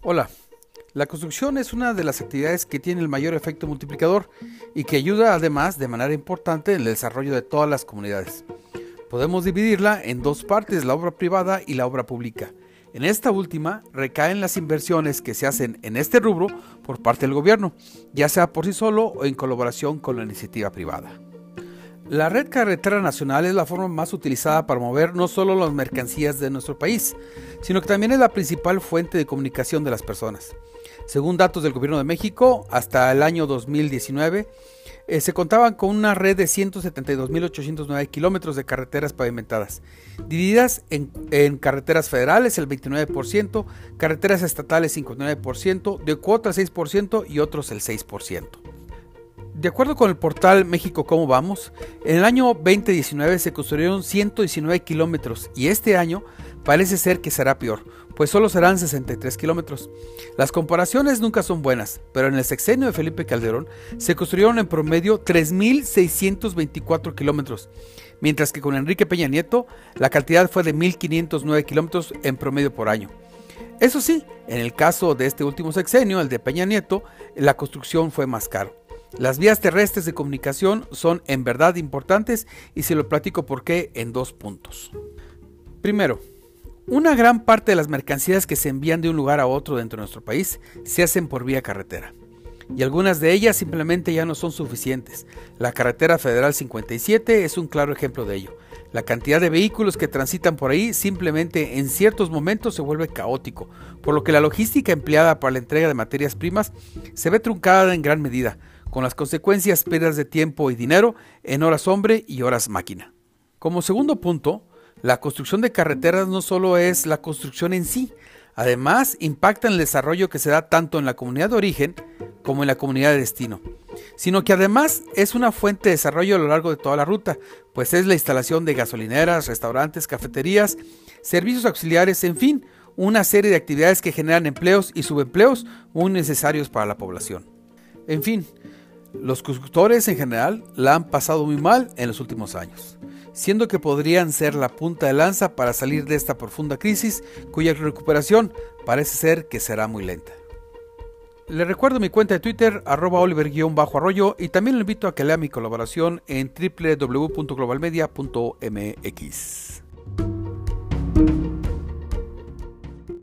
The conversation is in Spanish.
Hola, la construcción es una de las actividades que tiene el mayor efecto multiplicador y que ayuda además de manera importante en el desarrollo de todas las comunidades. Podemos dividirla en dos partes, la obra privada y la obra pública. En esta última recaen las inversiones que se hacen en este rubro por parte del gobierno, ya sea por sí solo o en colaboración con la iniciativa privada. La red carretera nacional es la forma más utilizada para mover no solo las mercancías de nuestro país, sino que también es la principal fuente de comunicación de las personas. Según datos del Gobierno de México, hasta el año 2019 eh, se contaban con una red de 172.809 kilómetros de carreteras pavimentadas, divididas en, en, carreteras federales el 29%, carreteras estatales 59%, de cuota 6% y otros el 6%. De acuerdo con el portal México Cómo Vamos, en el año 2019 se construyeron 119 kilómetros y este año parece ser que será peor, pues solo serán 63 kilómetros. Las comparaciones nunca son buenas, pero en el sexenio de Felipe Calderón se construyeron en promedio 3.624 kilómetros, mientras que con Enrique Peña Nieto la cantidad fue de 1.509 kilómetros en promedio por año. Eso sí, en el caso de este último sexenio, el de Peña Nieto, la construcción fue más caro. Las vías terrestres de comunicación son en verdad importantes y se lo platico por qué en dos puntos. Primero, una gran parte de las mercancías que se envían de un lugar a otro dentro de nuestro país se hacen por vía carretera. Y algunas de ellas simplemente ya no son suficientes. La carretera federal 57 es un claro ejemplo de ello. La cantidad de vehículos que transitan por ahí simplemente en ciertos momentos se vuelve caótico, por lo que la logística empleada para la entrega de materias primas se ve truncada en gran medida, con las consecuencias pérdidas de tiempo y dinero en horas hombre y horas máquina. Como segundo punto, la construcción de carreteras no solo es la construcción en sí, además impacta en el desarrollo que se da tanto en la comunidad de origen como en la comunidad de destino, sino que además es una fuente de desarrollo a lo largo de toda la ruta, pues es la instalación de gasolineras, restaurantes, cafeterías, servicios auxiliares, en fin, una serie de actividades que generan empleos y subempleos muy necesarios para la población. En fin, los constructores en general la han pasado muy mal en los últimos años, siendo que podrían ser la punta de lanza para salir de esta profunda crisis cuya recuperación parece ser que será muy lenta. Le recuerdo mi cuenta de Twitter, arroba oliver-arroyo, y también le invito a que lea mi colaboración en www.globalmedia.mx.